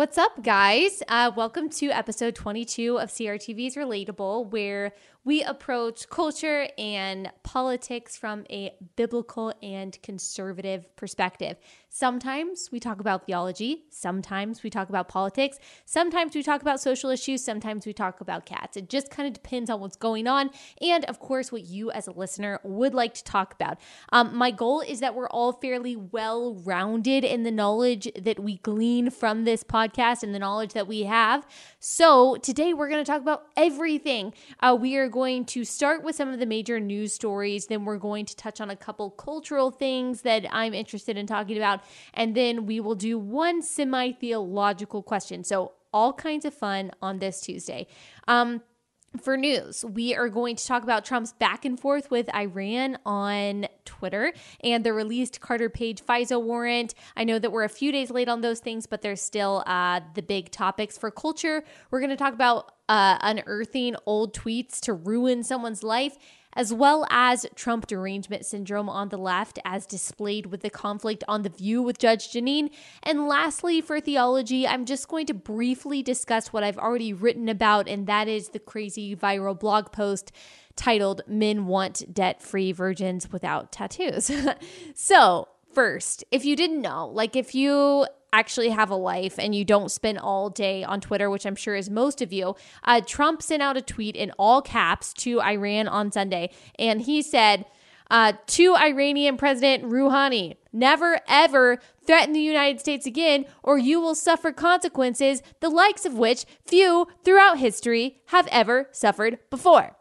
What's up, guys? Uh, welcome to episode 22 of CRTV's Relatable, where we approach culture and politics from a biblical and conservative perspective. Sometimes we talk about theology, sometimes we talk about politics, sometimes we talk about social issues, sometimes we talk about cats. It just kind of depends on what's going on and, of course, what you as a listener would like to talk about. Um, my goal is that we're all fairly well rounded in the knowledge that we glean from this podcast and the knowledge that we have. So today we're going to talk about everything. Uh, we are going to start with some of the major news stories, then we're going to touch on a couple cultural things that I'm interested in talking about and then we will do one semi theological question. So, all kinds of fun on this Tuesday. Um, for news, we are going to talk about Trump's back and forth with Iran on Twitter and the released Carter Page FISA warrant. I know that we're a few days late on those things, but they're still uh, the big topics for culture. We're going to talk about uh, unearthing old tweets to ruin someone's life as well as Trump derangement syndrome on the left, as displayed with the conflict on The View with Judge Jeanine. And lastly, for theology, I'm just going to briefly discuss what I've already written about, and that is the crazy viral blog post titled Men Want Debt Free Virgins Without Tattoos. so, first, if you didn't know, like if you actually have a life and you don't spend all day on Twitter, which I'm sure is most of you, uh, Trump sent out a tweet in all caps to Iran on Sunday. And he said, uh, to Iranian President Rouhani, never ever threaten the United States again, or you will suffer consequences, the likes of which few throughout history have ever suffered before.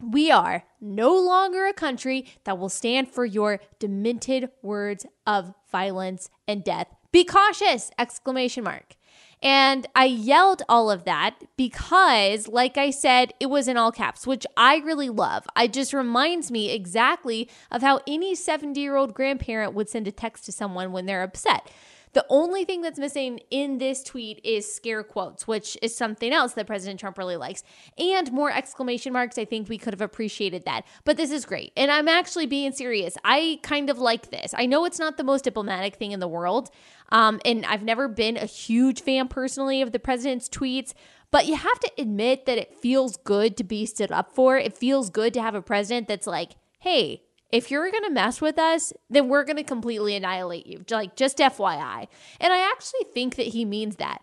We are no longer a country that will stand for your demented words of violence and death be cautious! Exclamation mark. And I yelled all of that because, like I said, it was in all caps, which I really love. It just reminds me exactly of how any 70 year old grandparent would send a text to someone when they're upset. The only thing that's missing in this tweet is scare quotes, which is something else that President Trump really likes, and more exclamation marks. I think we could have appreciated that. But this is great. And I'm actually being serious. I kind of like this. I know it's not the most diplomatic thing in the world. Um, and I've never been a huge fan personally of the president's tweets, but you have to admit that it feels good to be stood up for. It feels good to have a president that's like, hey, if you're going to mess with us, then we're going to completely annihilate you. Like, just FYI. And I actually think that he means that.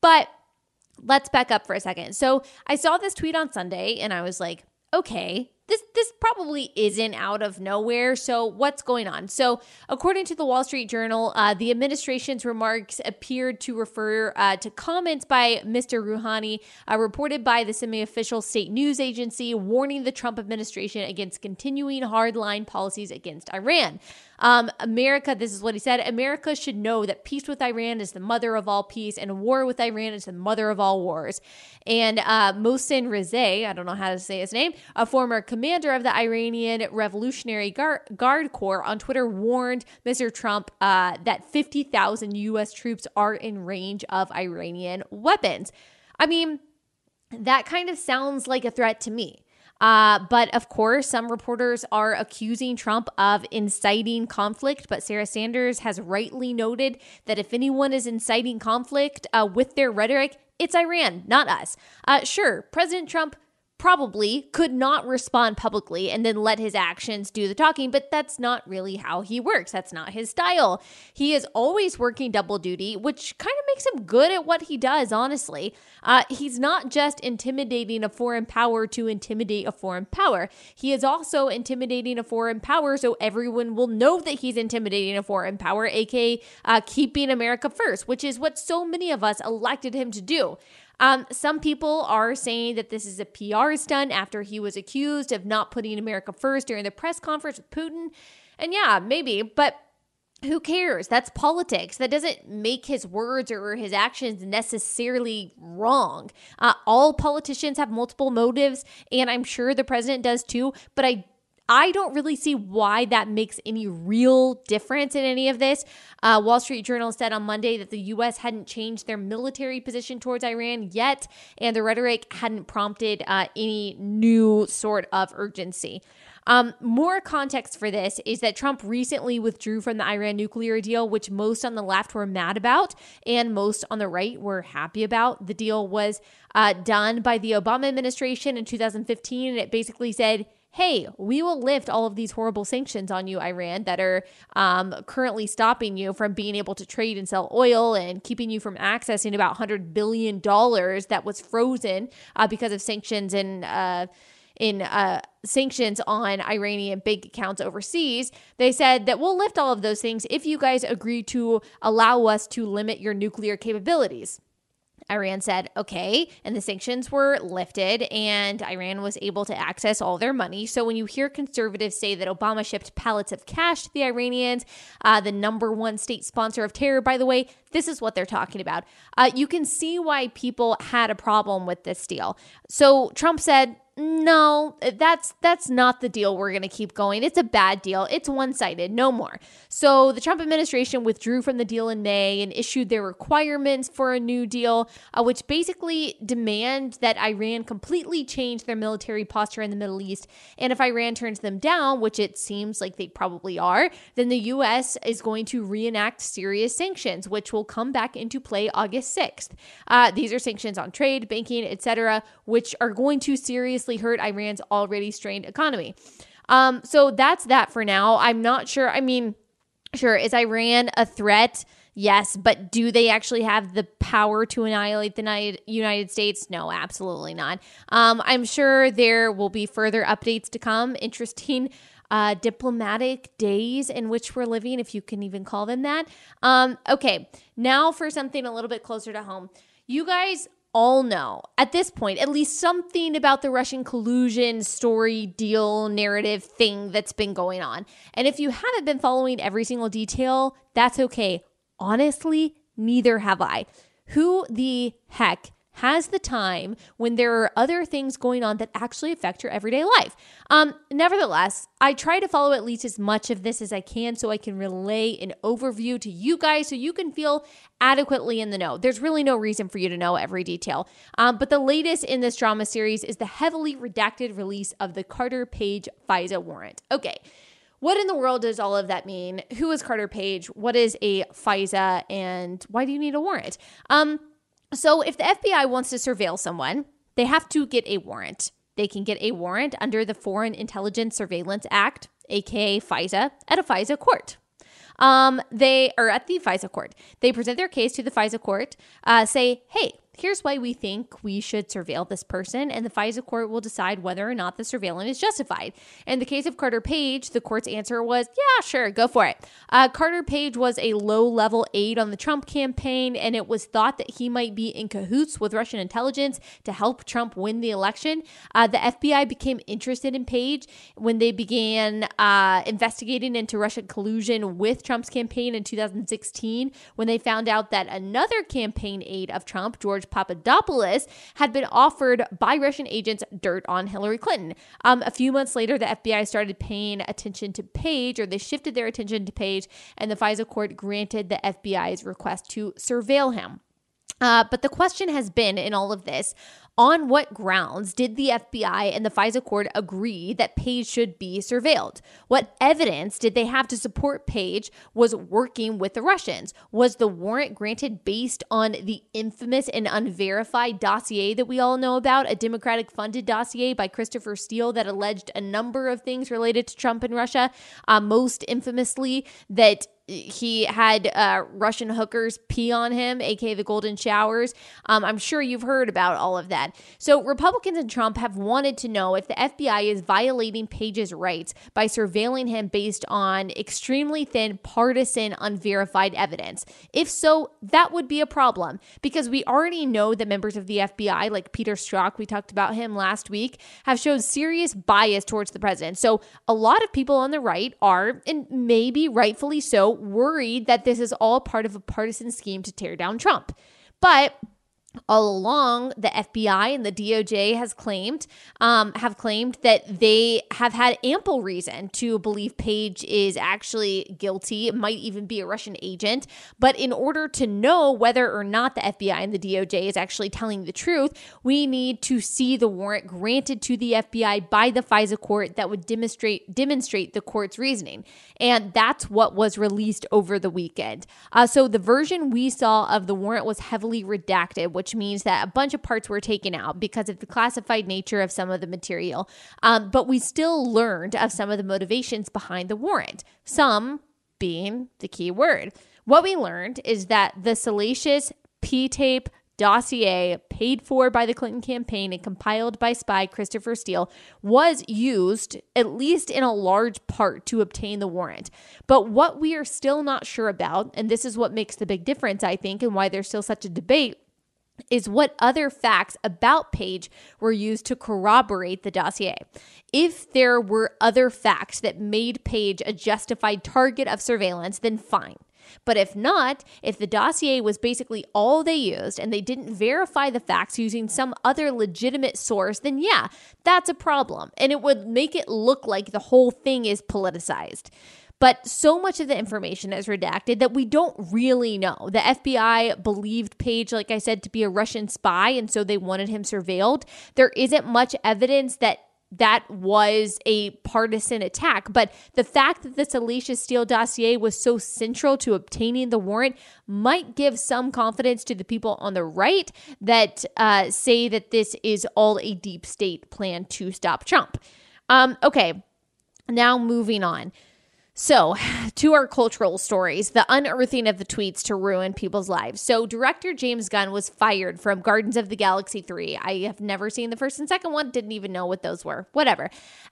But let's back up for a second. So I saw this tweet on Sunday and I was like, okay, this this probably isn't out of nowhere. So what's going on? So according to the Wall Street Journal, uh, the administration's remarks appeared to refer uh, to comments by Mr. Rouhani, uh, reported by the semi-official state news agency, warning the Trump administration against continuing hardline policies against Iran. Um, America, this is what he said America should know that peace with Iran is the mother of all peace, and war with Iran is the mother of all wars. And uh, Mohsen Rezaei, I don't know how to say his name, a former commander of the Iranian Revolutionary Guard, Corps, on Twitter warned Mr. Trump uh, that 50,000 U.S. troops are in range of Iranian weapons. I mean, that kind of sounds like a threat to me. Uh, but of course, some reporters are accusing Trump of inciting conflict. But Sarah Sanders has rightly noted that if anyone is inciting conflict uh, with their rhetoric, it's Iran, not us. Uh, sure, President Trump probably could not respond publicly and then let his actions do the talking, but that's not really how he works. That's not his style. He is always working double duty, which kind of makes him good at what he does, honestly. Uh, he's not just intimidating a foreign power to intimidate a foreign power, he is also intimidating a foreign power so everyone will know that he's intimidating a foreign power, aka uh, keeping America first, which is what so many of us elected him to do. Um, some people are saying that this is a PR stunt after he was accused of not putting America first during the press conference with Putin. And yeah, maybe, but who cares? That's politics. That doesn't make his words or his actions necessarily wrong. Uh, all politicians have multiple motives, and I'm sure the president does too, but I I don't really see why that makes any real difference in any of this. Uh, Wall Street Journal said on Monday that the U.S. hadn't changed their military position towards Iran yet, and the rhetoric hadn't prompted uh, any new sort of urgency. Um, more context for this is that Trump recently withdrew from the Iran nuclear deal, which most on the left were mad about and most on the right were happy about. The deal was uh, done by the Obama administration in 2015, and it basically said, hey, we will lift all of these horrible sanctions on you, Iran, that are um, currently stopping you from being able to trade and sell oil and keeping you from accessing about $100 billion that was frozen uh, because of sanctions and. Uh, in uh, sanctions on Iranian bank accounts overseas, they said that we'll lift all of those things if you guys agree to allow us to limit your nuclear capabilities. Iran said, okay, and the sanctions were lifted, and Iran was able to access all their money. So when you hear conservatives say that Obama shipped pallets of cash to the Iranians, uh, the number one state sponsor of terror, by the way, this is what they're talking about. Uh, you can see why people had a problem with this deal. So Trump said, no that's that's not the deal we're going to keep going. It's a bad deal. It's one-sided. No more. So the trump administration withdrew from the deal in may and issued their requirements for a new deal uh, which basically demand that iran completely change their military posture in the middle east. And if iran turns them down which it seems like they probably are then the us is going to reenact serious sanctions which will come back into play august 6th uh, these are sanctions on trade banking etc which are going to seriously seriously hurt Iran's already strained economy. Um, so that's that for now. I'm not sure. I mean, sure, is Iran a threat? Yes, but do they actually have the power to annihilate the United States? No, absolutely not. Um, I'm sure there will be further updates to come. Interesting uh, diplomatic days in which we're living, if you can even call them that. Um, okay, now for something a little bit closer to home. You guys all know at this point at least something about the Russian collusion story, deal, narrative thing that's been going on. And if you haven't been following every single detail, that's okay. Honestly, neither have I. Who the heck has the time when there are other things going on that actually affect your everyday life. Um, nevertheless, I try to follow at least as much of this as I can so I can relay an overview to you guys so you can feel adequately in the know. There's really no reason for you to know every detail. Um, but the latest in this drama series is the heavily redacted release of the Carter Page FISA warrant. Okay. What in the world does all of that mean? Who is Carter Page? What is a FISA and why do you need a warrant? Um, so, if the FBI wants to surveil someone, they have to get a warrant. They can get a warrant under the Foreign Intelligence Surveillance Act, aka FISA, at a FISA court. Um, they are at the FISA court. They present their case to the FISA court, uh, say, hey, here's why we think we should surveil this person, and the FISA court will decide whether or not the surveillance is justified. In the case of Carter Page, the court's answer was, yeah, sure, go for it. Uh, Carter Page was a low level aide on the Trump campaign, and it was thought that he might be in cahoots with Russian intelligence to help Trump win the election. Uh, the FBI became interested in Page when they began uh, investigating into Russian collusion with Trump's campaign in 2016, when they found out that another campaign aide of Trump, George Papadopoulos had been offered by Russian agents dirt on Hillary Clinton. Um, a few months later, the FBI started paying attention to Page, or they shifted their attention to Page, and the FISA court granted the FBI's request to surveil him. Uh, but the question has been in all of this on what grounds did the FBI and the FISA court agree that Page should be surveilled? What evidence did they have to support Page was working with the Russians? Was the warrant granted based on the infamous and unverified dossier that we all know about, a Democratic funded dossier by Christopher Steele that alleged a number of things related to Trump and Russia, uh, most infamously that he had uh, Russian hookers pee on him, aka the golden showers. Um, I'm sure you've heard about all of that. So, Republicans and Trump have wanted to know if the FBI is violating Page's rights by surveilling him based on extremely thin, partisan, unverified evidence. If so, that would be a problem because we already know that members of the FBI, like Peter Strzok, we talked about him last week, have showed serious bias towards the president. So, a lot of people on the right are, and maybe rightfully so, worried that this is all part of a partisan scheme to tear down Trump. But all along the fbi and the doj has claimed um, have claimed that they have had ample reason to believe page is actually guilty. Might even be a russian agent. But in order to know whether or not the fbi and the doj is actually telling the truth we need to see the warrant granted to the fbi by the fisa court that would demonstrate demonstrate the court's reasoning. And that's what was released over the weekend. Uh, so the version we saw of the warrant was heavily redacted which means that a bunch of parts were taken out because of the classified nature of some of the material. Um, but we still learned of some of the motivations behind the warrant, some being the key word. What we learned is that the salacious P tape dossier paid for by the Clinton campaign and compiled by spy Christopher Steele was used, at least in a large part, to obtain the warrant. But what we are still not sure about, and this is what makes the big difference, I think, and why there's still such a debate is what other facts about Page were used to corroborate the dossier. If there were other facts that made Page a justified target of surveillance, then fine. But if not, if the dossier was basically all they used and they didn't verify the facts using some other legitimate source, then yeah, that's a problem. And it would make it look like the whole thing is politicized. But so much of the information is redacted that we don't really know. The FBI believed Page, like I said, to be a Russian spy, and so they wanted him surveilled. There isn't much evidence that that was a partisan attack. But the fact that this Alicia Steele dossier was so central to obtaining the warrant might give some confidence to the people on the right that uh, say that this is all a deep state plan to stop Trump. Um, okay, now moving on. So, to our cultural stories, the unearthing of the tweets to ruin people's lives. So, director James Gunn was fired from Guardians of the Galaxy 3. I have never seen the first and second one, didn't even know what those were. Whatever.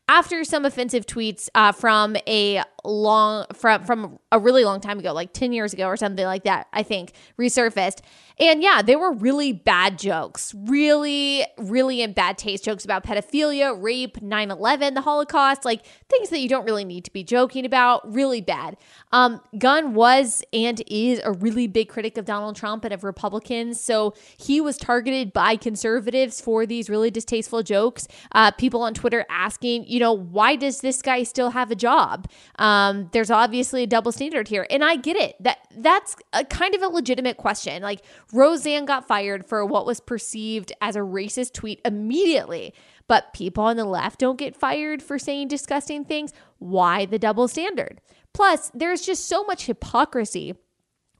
After some offensive tweets uh, from a long from from a really long time ago, like 10 years ago or something like that, I think, resurfaced. And yeah, they were really bad jokes. Really, really in bad taste jokes about pedophilia, rape, 9/11, the Holocaust, like things that you don't really need to be joking about, really bad. Um, Gunn was and is a really big critic of Donald Trump and of Republicans. So he was targeted by conservatives for these really distasteful jokes. Uh, people on Twitter asking, you know, why does this guy still have a job? Um, there's obviously a double standard here. And I get it. That that's a kind of a legitimate question. Like Roseanne got fired for what was perceived as a racist tweet immediately. But people on the left don't get fired for saying disgusting things. Why the double standard? Plus, there's just so much hypocrisy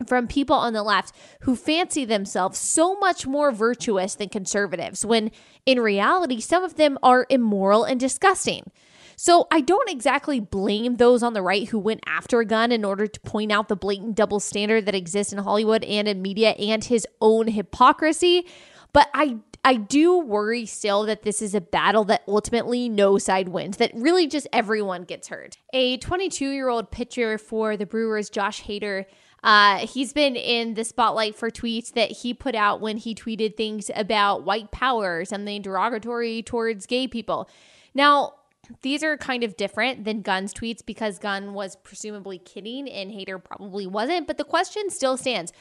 from people on the left who fancy themselves so much more virtuous than conservatives, when in reality, some of them are immoral and disgusting. So I don't exactly blame those on the right who went after a gun in order to point out the blatant double standard that exists in Hollywood and in media and his own hypocrisy. But I I do worry still that this is a battle that ultimately no side wins, that really just everyone gets hurt. A 22 year old pitcher for the Brewers, Josh Hader, uh, he's been in the spotlight for tweets that he put out when he tweeted things about white power something derogatory towards gay people. Now, these are kind of different than Gunn's tweets because Gunn was presumably kidding and Hader probably wasn't. But the question still stands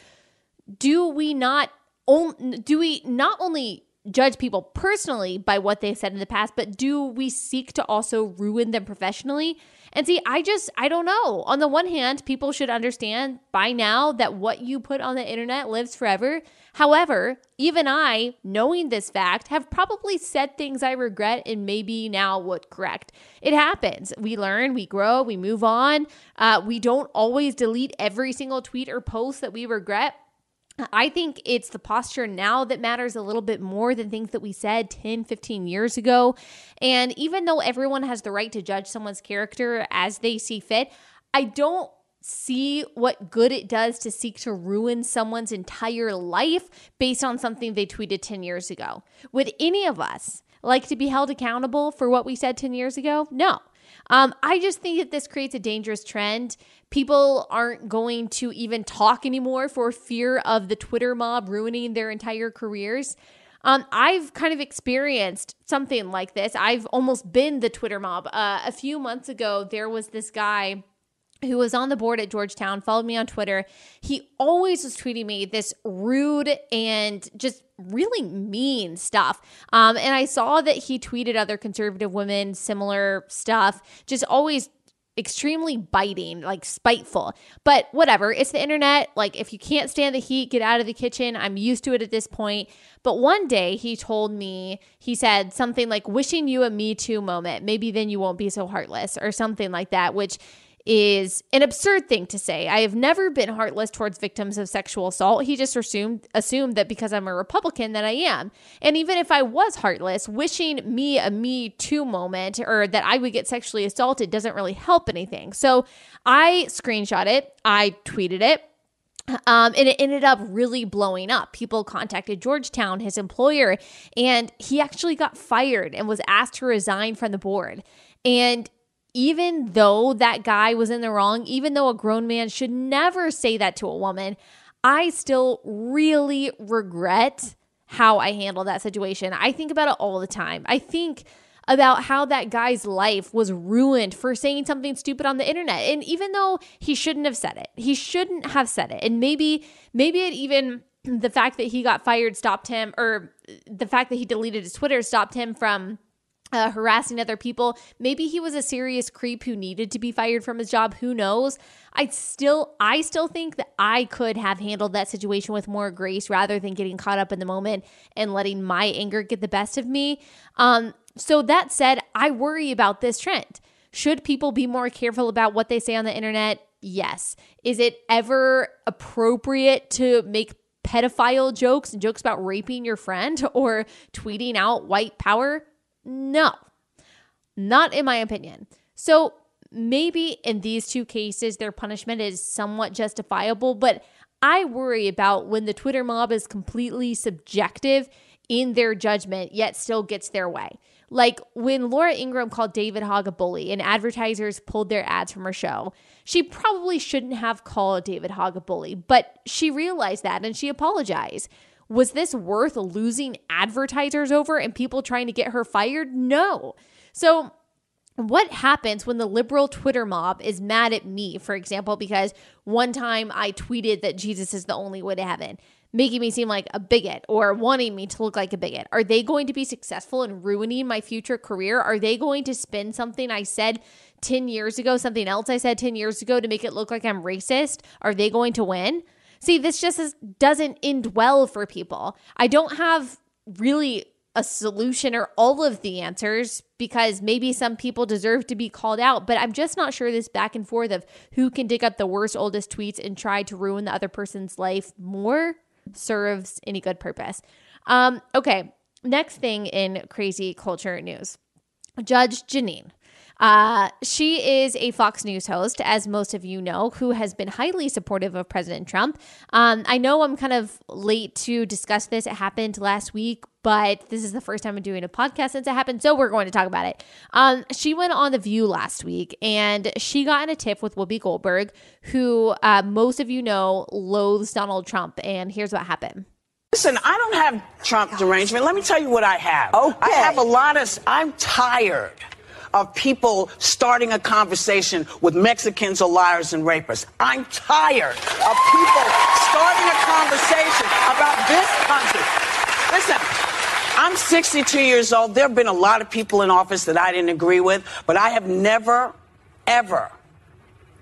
do we not do we not only judge people personally by what they've said in the past, but do we seek to also ruin them professionally? And see, I just, I don't know. On the one hand, people should understand by now that what you put on the internet lives forever. However, even I, knowing this fact, have probably said things I regret and maybe now would correct. It happens. We learn, we grow, we move on. Uh, we don't always delete every single tweet or post that we regret I think it's the posture now that matters a little bit more than things that we said 10, 15 years ago. And even though everyone has the right to judge someone's character as they see fit, I don't see what good it does to seek to ruin someone's entire life based on something they tweeted 10 years ago. Would any of us like to be held accountable for what we said 10 years ago? No. Um, I just think that this creates a dangerous trend. People aren't going to even talk anymore for fear of the Twitter mob ruining their entire careers. Um, I've kind of experienced something like this. I've almost been the Twitter mob. Uh, a few months ago, there was this guy who was on the board at Georgetown, followed me on Twitter. He always was tweeting me this rude and just really mean stuff. Um, and I saw that he tweeted other conservative women similar stuff, just always extremely biting, like spiteful. But whatever, it's the internet. Like, if you can't stand the heat, get out of the kitchen. I'm used to it at this point. But one day he told me, he said something like, wishing you a Me Too moment. Maybe then you won't be so heartless, or something like that, which is an absurd thing to say. I have never been heartless towards victims of sexual assault. He just assumed assumed that because I'm a Republican that I am. And even if I was heartless, wishing me a me too moment or that I would get sexually assaulted doesn't really help anything. So I screenshot it, I tweeted it. Um, and it ended up really blowing up. People contacted Georgetown, his employer, and he actually got fired and was asked to resign from the board. And even though that guy was in the wrong, even though a grown man should never say that to a woman, I still really regret how I handled that situation. I think about it all the time. I think about how that guy's life was ruined for saying something stupid on the internet. And even though he shouldn't have said it, he shouldn't have said it. And maybe, maybe it even the fact that he got fired stopped him, or the fact that he deleted his Twitter stopped him from uh, harassing other people. Maybe he was a serious creep who needed to be fired from his job. Who knows? I still, I still think that I could have handled that situation with more grace rather than getting caught up in the moment and letting my anger get the best of me. Um, so that said, I worry about this trend. Should people be more careful about what they say on the internet? Yes. Is it ever appropriate to make pedophile jokes and jokes about raping your friend or tweeting out white power? No, not in my opinion. So maybe in these two cases, their punishment is somewhat justifiable, but I worry about when the Twitter mob is completely subjective in their judgment, yet still gets their way. Like when Laura Ingraham called David Hogg a bully and advertisers pulled their ads from her show, she probably shouldn't have called David Hogg a bully, but she realized that and she apologized. Was this worth losing advertisers over and people trying to get her fired? No. So, what happens when the liberal Twitter mob is mad at me, for example, because one time I tweeted that Jesus is the only way to heaven, making me seem like a bigot or wanting me to look like a bigot? Are they going to be successful in ruining my future career? Are they going to spin something I said 10 years ago, something else I said 10 years ago to make it look like I'm racist? Are they going to win? See, this just is, doesn't end well for people. I don't have really a solution or all of the answers because maybe some people deserve to be called out, but I'm just not sure this back and forth of who can dig up the worst, oldest tweets and try to ruin the other person's life more serves any good purpose. Um, okay, next thing in crazy culture news Judge Jeanine. Uh, she is a Fox News host, as most of you know, who has been highly supportive of President Trump. Um, I know I'm kind of late to discuss this. It happened last week, but this is the first time I'm doing a podcast since it happened, so we're going to talk about it. Um, she went on The View last week, and she got in a tiff with Whoopi Goldberg, who uh, most of you know loathes Donald Trump. And here's what happened. Listen, I don't have Trump derangement. Let me tell you what I have. Okay. I have a lot of. I'm tired of people starting a conversation with Mexicans or liars and rapists. I'm tired of people starting a conversation about this country. Listen, I'm 62 years old. There have been a lot of people in office that I didn't agree with, but I have never, ever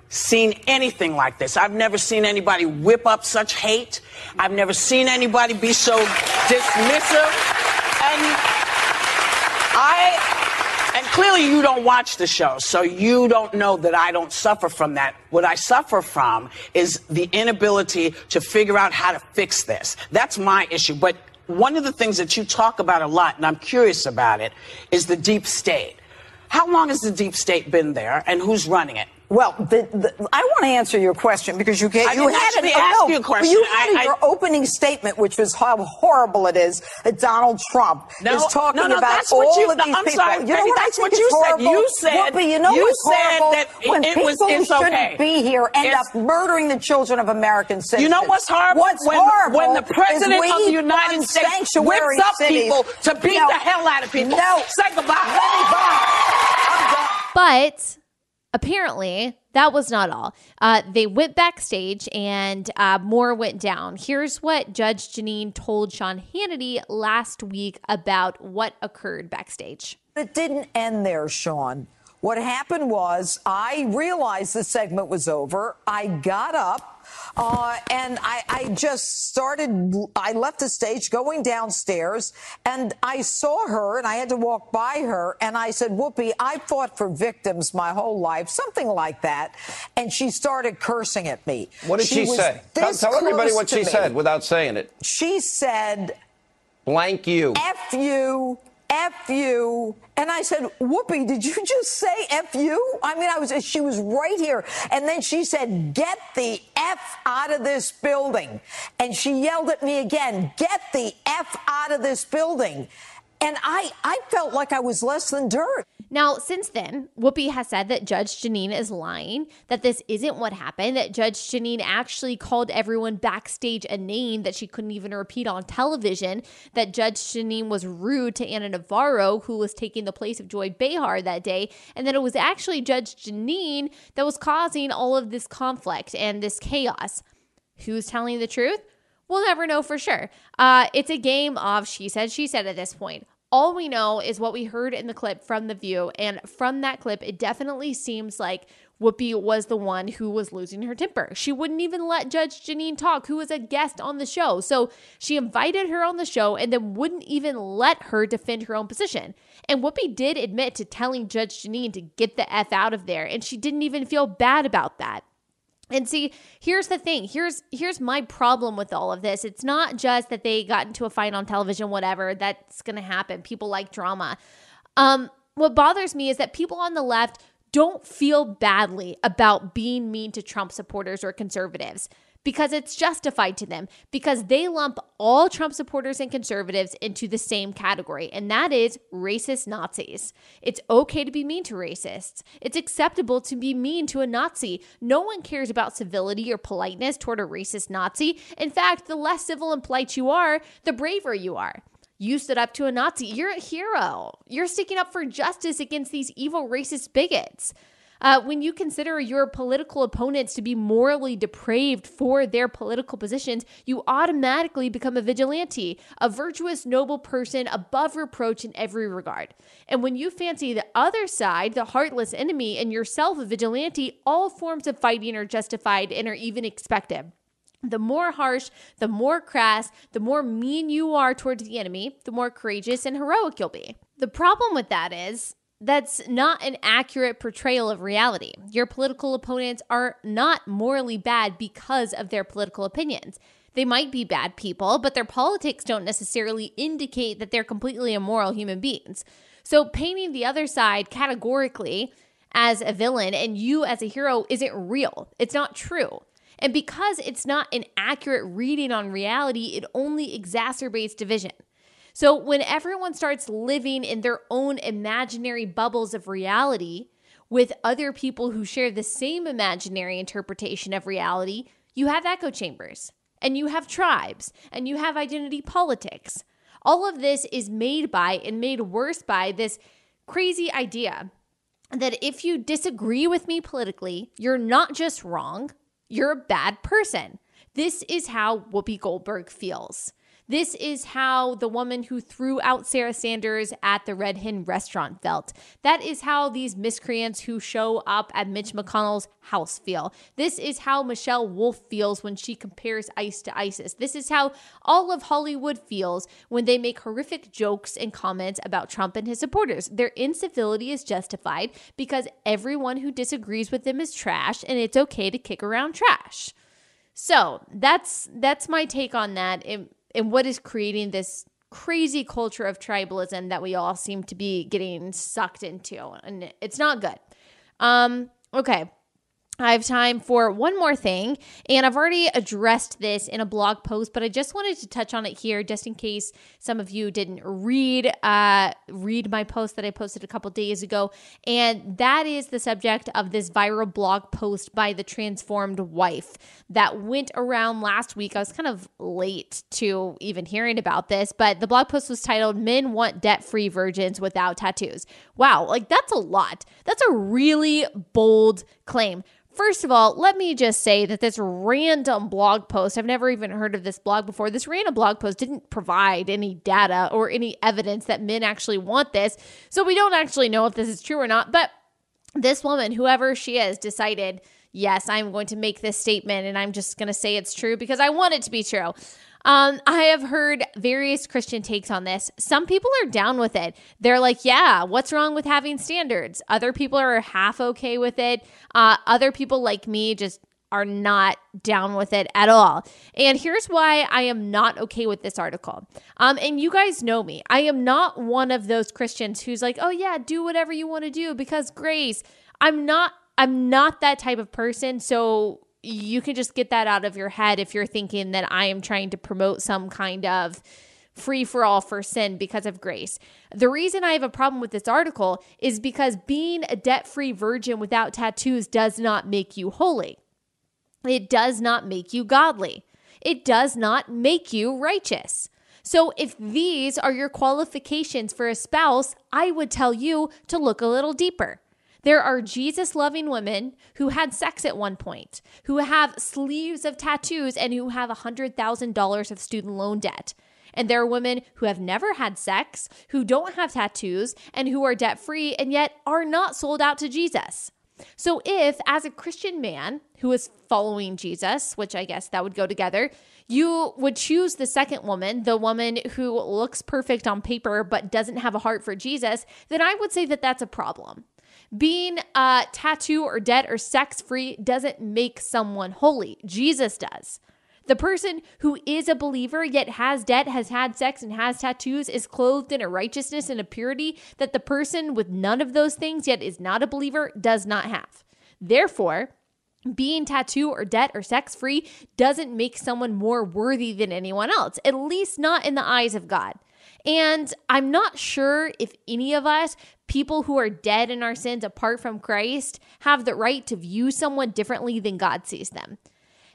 seen anything like this. I've never seen anybody whip up such hate. I've never seen anybody be so dismissive. And clearly you don't watch the show, so you don't know that I don't suffer from that. What I suffer from is the inability to figure out how to fix this. That's my issue. But one of the things that you talk about a lot, and I'm curious about it, is the deep state. How long has the deep state been there, and who's running it? Well, the, the, I want to answer your question because you gave, you had it. Oh, no, you a question. You had I, your I, opening statement, which was how horrible it is that Donald Trump no, is talking no, no, about all you, of these I'm people. Sorry, you know what that's I what think you is said. You said, well, but you know you what's said horrible? that it, when it people was, who shouldn't okay. be here end it's, up murdering the children of American citizens. You know what's horrible? What's when, horrible when the president of the United States whips up cities. people to beat you the hell out of people. No, say goodbye. Let me But apparently that was not all. Uh, they went backstage and uh, more went down. Here's what Judge Jeanine told Sean Hannity last week about what occurred backstage. It didn't end there, Sean. What happened was I realized the segment was over. I got up uh, and I, I, just started, I left the stage going downstairs and I saw her and I had to walk by her and I said, Whoopi, I fought for victims my whole life, something like that. And she started cursing at me. What did she, she say? Tell, tell everybody what she me. said without saying it. She said, blank you. F you F you. And I said, Whoopi, did you just say F you? I mean, I was, she was right here. And then she said, get the F out of this building. And she yelled at me again, get the F out of this building. And I, I felt like I was less than dirt. Now, since then, Whoopi has said that Judge Jeanine is lying, that this isn't what happened, that Judge Jeanine actually called everyone backstage a name that she couldn't even repeat on television, that Judge Jeanine was rude to Ana Navarro, who was taking the place of Joy Behar that day, and that it was actually Judge Jeanine that was causing all of this conflict and this chaos. Who's telling the truth? We'll never know for sure. Uh, it's a game of she said, she said at this point. All we know is what we heard in the clip from The View. And from that clip, it definitely seems like Whoopi was the one who was losing her temper. She wouldn't even let Judge Jeanine talk, who was a guest on the show. So she invited her on the show and then wouldn't even let her defend her own position. And Whoopi did admit to telling Judge Jeanine to get the F out of there. And she didn't even feel bad about that. And see, here's the thing. Here's here's my problem with all of this. It's not just that they got into a fight on television, whatever. That's going to happen. People like drama. Um, what bothers me is that people on the left don't feel badly about being mean to Trump supporters or conservatives because it's justified to them because they lump all Trump supporters and conservatives into the same category, and that is racist Nazis. It's okay to be mean to racists. It's acceptable to be mean to a Nazi. No one cares about civility or politeness toward a racist Nazi. In fact, the less civil and polite you are, the braver you are. You stood up to a Nazi. You're a hero. You're sticking up for justice against these evil racist bigots. Uh, when you consider your political opponents to be morally depraved for their political positions, you automatically become a vigilante, a virtuous, noble person above reproach in every regard. And when you fancy the other side, the heartless enemy, and yourself a vigilante, all forms of fighting are justified and are even expected. The more harsh, the more crass, the more mean you are towards the enemy, the more courageous and heroic you'll be. The problem with that is that's not an accurate portrayal of reality. Your political opponents are not morally bad because of their political opinions. They might be bad people, but their politics don't necessarily indicate that they're completely immoral human beings. So painting the other side categorically as a villain and you as a hero isn't real. It's not true. And because it's not an accurate reading on reality, it only exacerbates division. So when everyone starts living in their own imaginary bubbles of reality with other people who share the same imaginary interpretation of reality, you have echo chambers and you have tribes and you have identity politics. All of this is made by and made worse by this crazy idea that if you disagree with me politically, you're not just wrong, you're a bad person. This is how Whoopi Goldberg feels. This is how the woman who threw out Sarah Sanders at the Red Hen restaurant felt. That is how these miscreants who show up at Mitch McConnell's house feel. This is how Michelle Wolf feels when she compares ICE to ISIS. This is how all of Hollywood feels when they make horrific jokes and comments about Trump and his supporters. Their incivility is justified because everyone who disagrees with them is trash and it's okay to kick around trash. So that's that's my take on that. It, and what is creating this crazy culture of tribalism that we all seem to be getting sucked into and it's not good. Um okay I have time for one more thing, and I've already addressed this in a blog post, but I just wanted to touch on it here, just in case some of you didn't read uh, read my post that I posted a couple days ago, and that is the subject of this viral blog post by the transformed wife that went around last week. I was kind of late to even hearing about this, but the blog post was titled "Men Want Debt Free Virgins Without Tattoos." Wow, like that's a lot. That's a really bold claim. First of all, let me just say that this random blog post, I've never even heard of this blog before. This random blog post didn't provide any data or any evidence that men actually want this. So we don't actually know if this is true or not. But this woman, whoever she is, decided, yes, I'm going to make this statement and I'm just going to say it's true because I want it to be true. Um, I have heard various Christian takes on this. Some people are down with it. They're like, yeah, what's wrong with having standards? Other people are half okay with it. Uh, other people like me just are not down with it at all. And here's why I am not okay with this article. Um, and you guys know me. I am not one of those Christians who's like, oh yeah, do whatever you want to do because grace. I'm not I'm not that type of person. So you can just get that out of your head if you're thinking that I am trying to promote some kind of free for all for sin because of grace. The reason I have a problem with this article is because being a debt free virgin without tattoos does not make you holy. It does not make you godly. It does not make you righteous. So, if these are your qualifications for a spouse, I would tell you to look a little deeper. There are Jesus loving women who had sex at one point, who have sleeves of tattoos, and who have $100,000 of student loan debt. And there are women who have never had sex, who don't have tattoos, and who are debt free, and yet are not sold out to Jesus. So, if as a Christian man who is following Jesus, which I guess that would go together, you would choose the second woman, the woman who looks perfect on paper but doesn't have a heart for Jesus, then I would say that that's a problem. Being uh, tattoo or debt or sex free doesn't make someone holy. Jesus does. The person who is a believer yet has debt, has had sex, and has tattoos is clothed in a righteousness and a purity that the person with none of those things yet is not a believer does not have. Therefore, being tattoo or debt or sex free doesn't make someone more worthy than anyone else, at least not in the eyes of God. And I'm not sure if any of us, people who are dead in our sins apart from Christ, have the right to view someone differently than God sees them.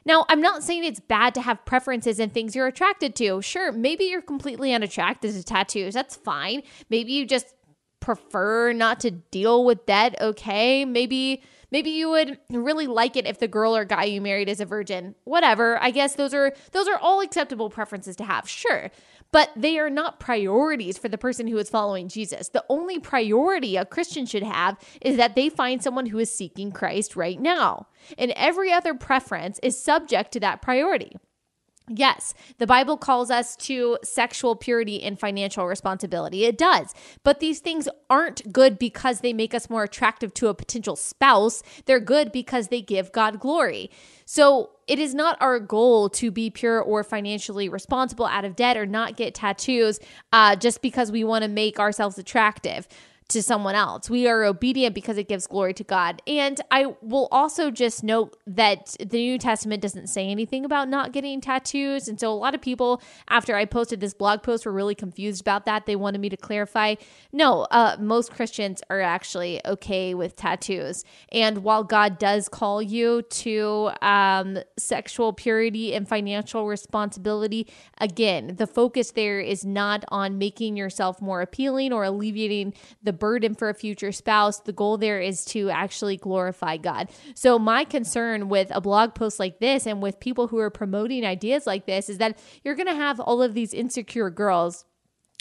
Now, I'm not saying it's bad to have preferences and things you're attracted to. Sure, maybe you're completely unattracted to tattoos. That's fine. Maybe you just prefer not to deal with that. Okay. Maybe maybe you would really like it if the girl or guy you married is a virgin. Whatever. I guess those are those are all acceptable preferences to have. Sure but they are not priorities for the person who is following Jesus. The only priority a Christian should have is that they find someone who is seeking Christ right now. And every other preference is subject to that priority. Yes, the Bible calls us to sexual purity and financial responsibility. It does. But these things aren't good because they make us more attractive to a potential spouse. They're good because they give God glory. So it is not our goal to be pure or financially responsible out of debt or not get tattoos uh, just because we want to make ourselves attractive to someone else. We are obedient because it gives glory to God. And I will also just note that the New Testament doesn't say anything about not getting tattoos. And so a lot of people, after I posted this blog post, were really confused about that. They wanted me to clarify. No, uh, most Christians are actually okay with tattoos. And while God does call you to um, sexual purity and financial responsibility, again, the focus there is not on making yourself more appealing or alleviating the burden for a future spouse. The goal there is to actually glorify God. So, my concern with a blog post like this and with people who are promoting ideas like this is that you're going to have all of these insecure girls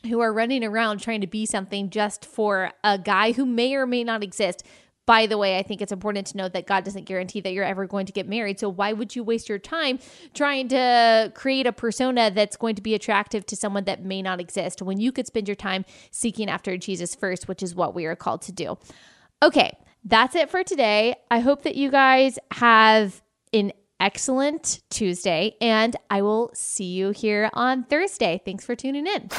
who are running around trying to be something just for a guy who may or may not exist by the way, I think it's important to note that God doesn't guarantee that you're ever going to get married. So why would you waste your time trying to create a persona that's going to be attractive to someone that may not exist when you could spend your time seeking after Jesus first, which is what we are called to do. Okay, that's it for today. I hope that you guys have an excellent Tuesday, and I will see you here on Thursday. Thanks for tuning in.